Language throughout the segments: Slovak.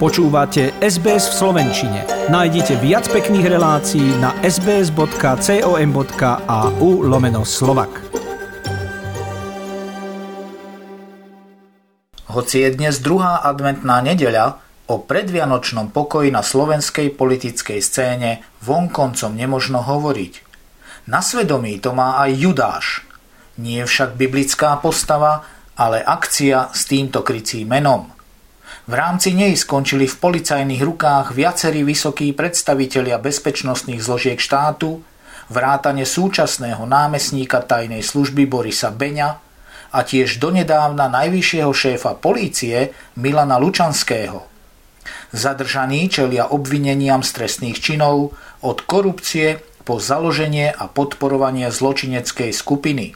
Počúvate SBS v Slovenčine. Nájdite viac pekných relácií na sbs.com.au lomeno slovak. Hoci je dnes druhá adventná nedeľa, o predvianočnom pokoji na slovenskej politickej scéne vonkoncom nemožno hovoriť. Na svedomí to má aj Judáš. Nie však biblická postava, ale akcia s týmto krycím menom – v rámci nej skončili v policajných rukách viacerí vysokí predstavitelia bezpečnostných zložiek štátu, vrátane súčasného námestníka tajnej služby Borisa Beňa a tiež donedávna najvyššieho šéfa polície Milana Lučanského. Zadržaní čelia obvineniam trestných činov od korupcie po založenie a podporovanie zločineckej skupiny.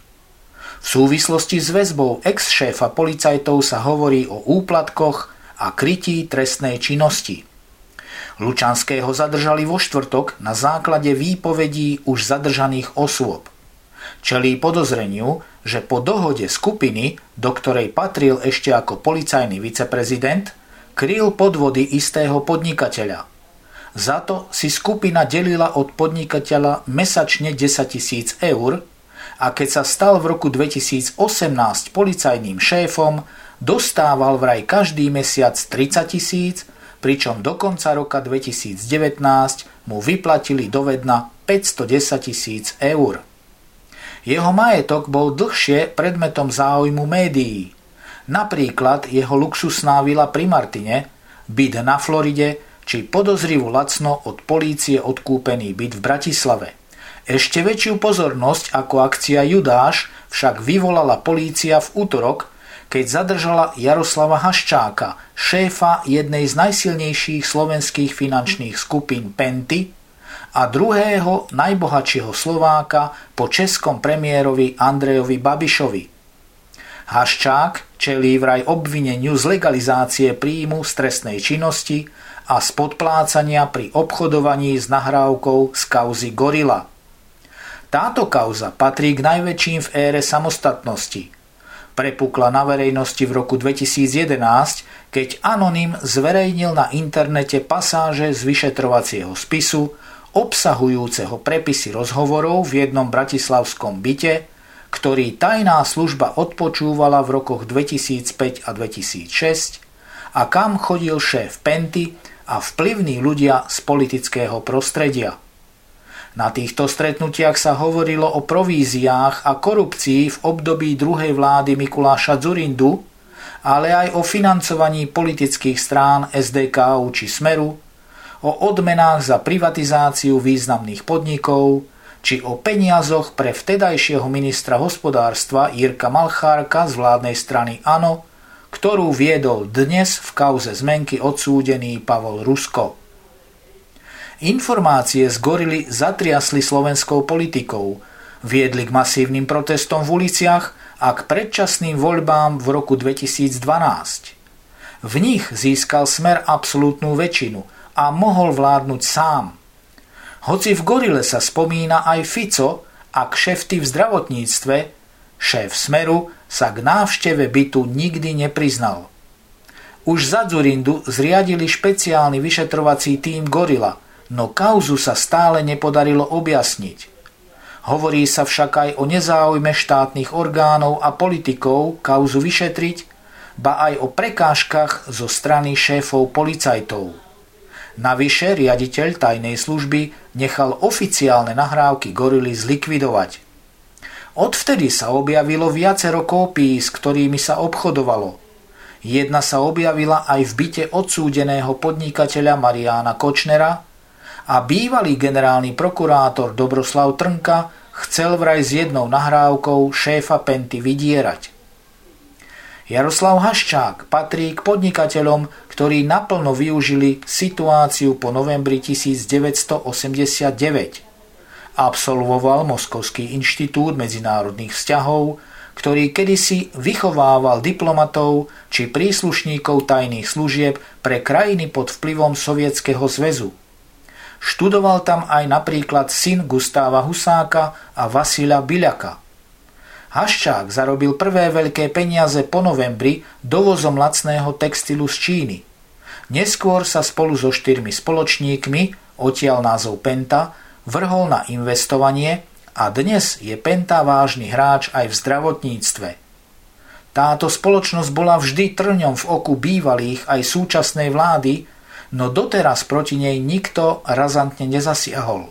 V súvislosti s väzbou ex-šéfa policajtov sa hovorí o úplatkoch a krytí trestnej činnosti. Lučanského zadržali vo štvrtok na základe výpovedí už zadržaných osôb. Čelí podozreniu, že po dohode skupiny, do ktorej patril ešte ako policajný viceprezident, kryl podvody istého podnikateľa. Za to si skupina delila od podnikateľa mesačne 10 tisíc eur a keď sa stal v roku 2018 policajným šéfom, dostával vraj každý mesiac 30 tisíc, pričom do konca roka 2019 mu vyplatili do vedna 510 tisíc eur. Jeho majetok bol dlhšie predmetom záujmu médií. Napríklad jeho luxusná vila pri Martine, byt na Floride či podozrivu lacno od polície odkúpený byt v Bratislave. Ešte väčšiu pozornosť ako akcia Judáš však vyvolala polícia v útorok, keď zadržala Jaroslava Haščáka, šéfa jednej z najsilnejších slovenských finančných skupín Penty a druhého najbohatšieho Slováka po českom premiérovi Andrejovi Babišovi. Haščák čelí vraj obvineniu z legalizácie príjmu z trestnej činnosti a z podplácania pri obchodovaní s nahrávkou z kauzy Gorila. Táto kauza patrí k najväčším v ére samostatnosti – prepukla na verejnosti v roku 2011, keď Anonym zverejnil na internete pasáže z vyšetrovacieho spisu obsahujúceho prepisy rozhovorov v jednom bratislavskom byte, ktorý tajná služba odpočúvala v rokoch 2005 a 2006 a kam chodil šéf Penty a vplyvní ľudia z politického prostredia. Na týchto stretnutiach sa hovorilo o províziách a korupcii v období druhej vlády Mikuláša Zurindu, ale aj o financovaní politických strán SDK či Smeru, o odmenách za privatizáciu významných podnikov, či o peniazoch pre vtedajšieho ministra hospodárstva Jirka Malchárka z vládnej strany ANO, ktorú viedol dnes v kauze zmenky odsúdený Pavol Rusko. Informácie z gorily zatriasli slovenskou politikou, viedli k masívnym protestom v uliciach a k predčasným voľbám v roku 2012. V nich získal smer absolútnu väčšinu a mohol vládnuť sám. Hoci v gorile sa spomína aj Fico a kšefty v zdravotníctve, šéf Smeru sa k návšteve bytu nikdy nepriznal. Už za Zurindu zriadili špeciálny vyšetrovací tým Gorila – no kauzu sa stále nepodarilo objasniť. Hovorí sa však aj o nezáujme štátnych orgánov a politikov kauzu vyšetriť, ba aj o prekážkach zo strany šéfov policajtov. Navyše riaditeľ tajnej služby nechal oficiálne nahrávky gorily zlikvidovať. Odvtedy sa objavilo viacero kópií, s ktorými sa obchodovalo. Jedna sa objavila aj v byte odsúdeného podnikateľa Mariána Kočnera, a bývalý generálny prokurátor Dobroslav Trnka chcel vraj s jednou nahrávkou šéfa Penty vydierať. Jaroslav Haščák patrí k podnikateľom, ktorí naplno využili situáciu po novembri 1989. Absolvoval Moskovský inštitút medzinárodných vzťahov, ktorý kedysi vychovával diplomatov či príslušníkov tajných služieb pre krajiny pod vplyvom Sovietskeho zväzu – Študoval tam aj napríklad syn Gustáva Husáka a Vasila Biľaka. Haščák zarobil prvé veľké peniaze po novembri dovozom lacného textilu z Číny. Neskôr sa spolu so štyrmi spoločníkmi, odtiaľ názov Penta, vrhol na investovanie a dnes je Penta vážny hráč aj v zdravotníctve. Táto spoločnosť bola vždy trňom v oku bývalých aj súčasnej vlády, no doteraz proti nej nikto razantne nezasiahol.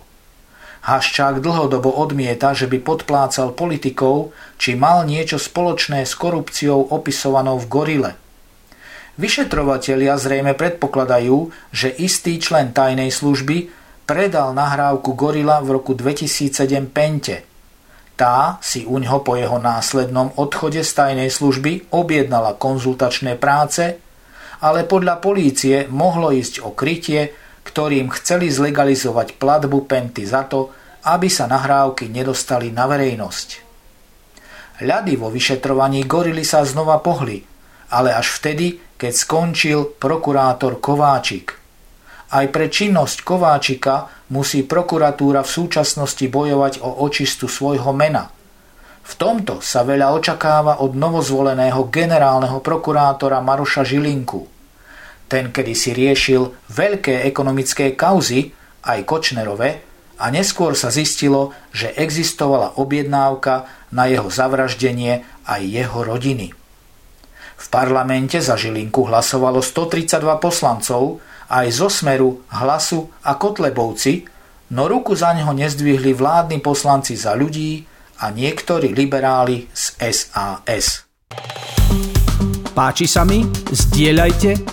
Haščák dlhodobo odmieta, že by podplácal politikov, či mal niečo spoločné s korupciou opisovanou v gorile. Vyšetrovatelia zrejme predpokladajú, že istý člen tajnej služby predal nahrávku Gorila v roku 2007 Pente. Tá si u ňoho po jeho následnom odchode z tajnej služby objednala konzultačné práce, ale podľa polície mohlo ísť o krytie, ktorým chceli zlegalizovať platbu Penty za to, aby sa nahrávky nedostali na verejnosť. Ľady vo vyšetrovaní gorily sa znova pohli, ale až vtedy, keď skončil prokurátor Kováčik. Aj pre činnosť Kováčika musí prokuratúra v súčasnosti bojovať o očistu svojho mena. V tomto sa veľa očakáva od novozvoleného generálneho prokurátora Maroša Žilinku – ten kedy si riešil veľké ekonomické kauzy, aj Kočnerové, a neskôr sa zistilo, že existovala objednávka na jeho zavraždenie aj jeho rodiny. V parlamente za Žilinku hlasovalo 132 poslancov, aj zo Smeru, Hlasu a Kotlebovci, no ruku za neho nezdvihli vládni poslanci za ľudí a niektorí liberáli z SAS. Páči sa mi? Zdieľajte,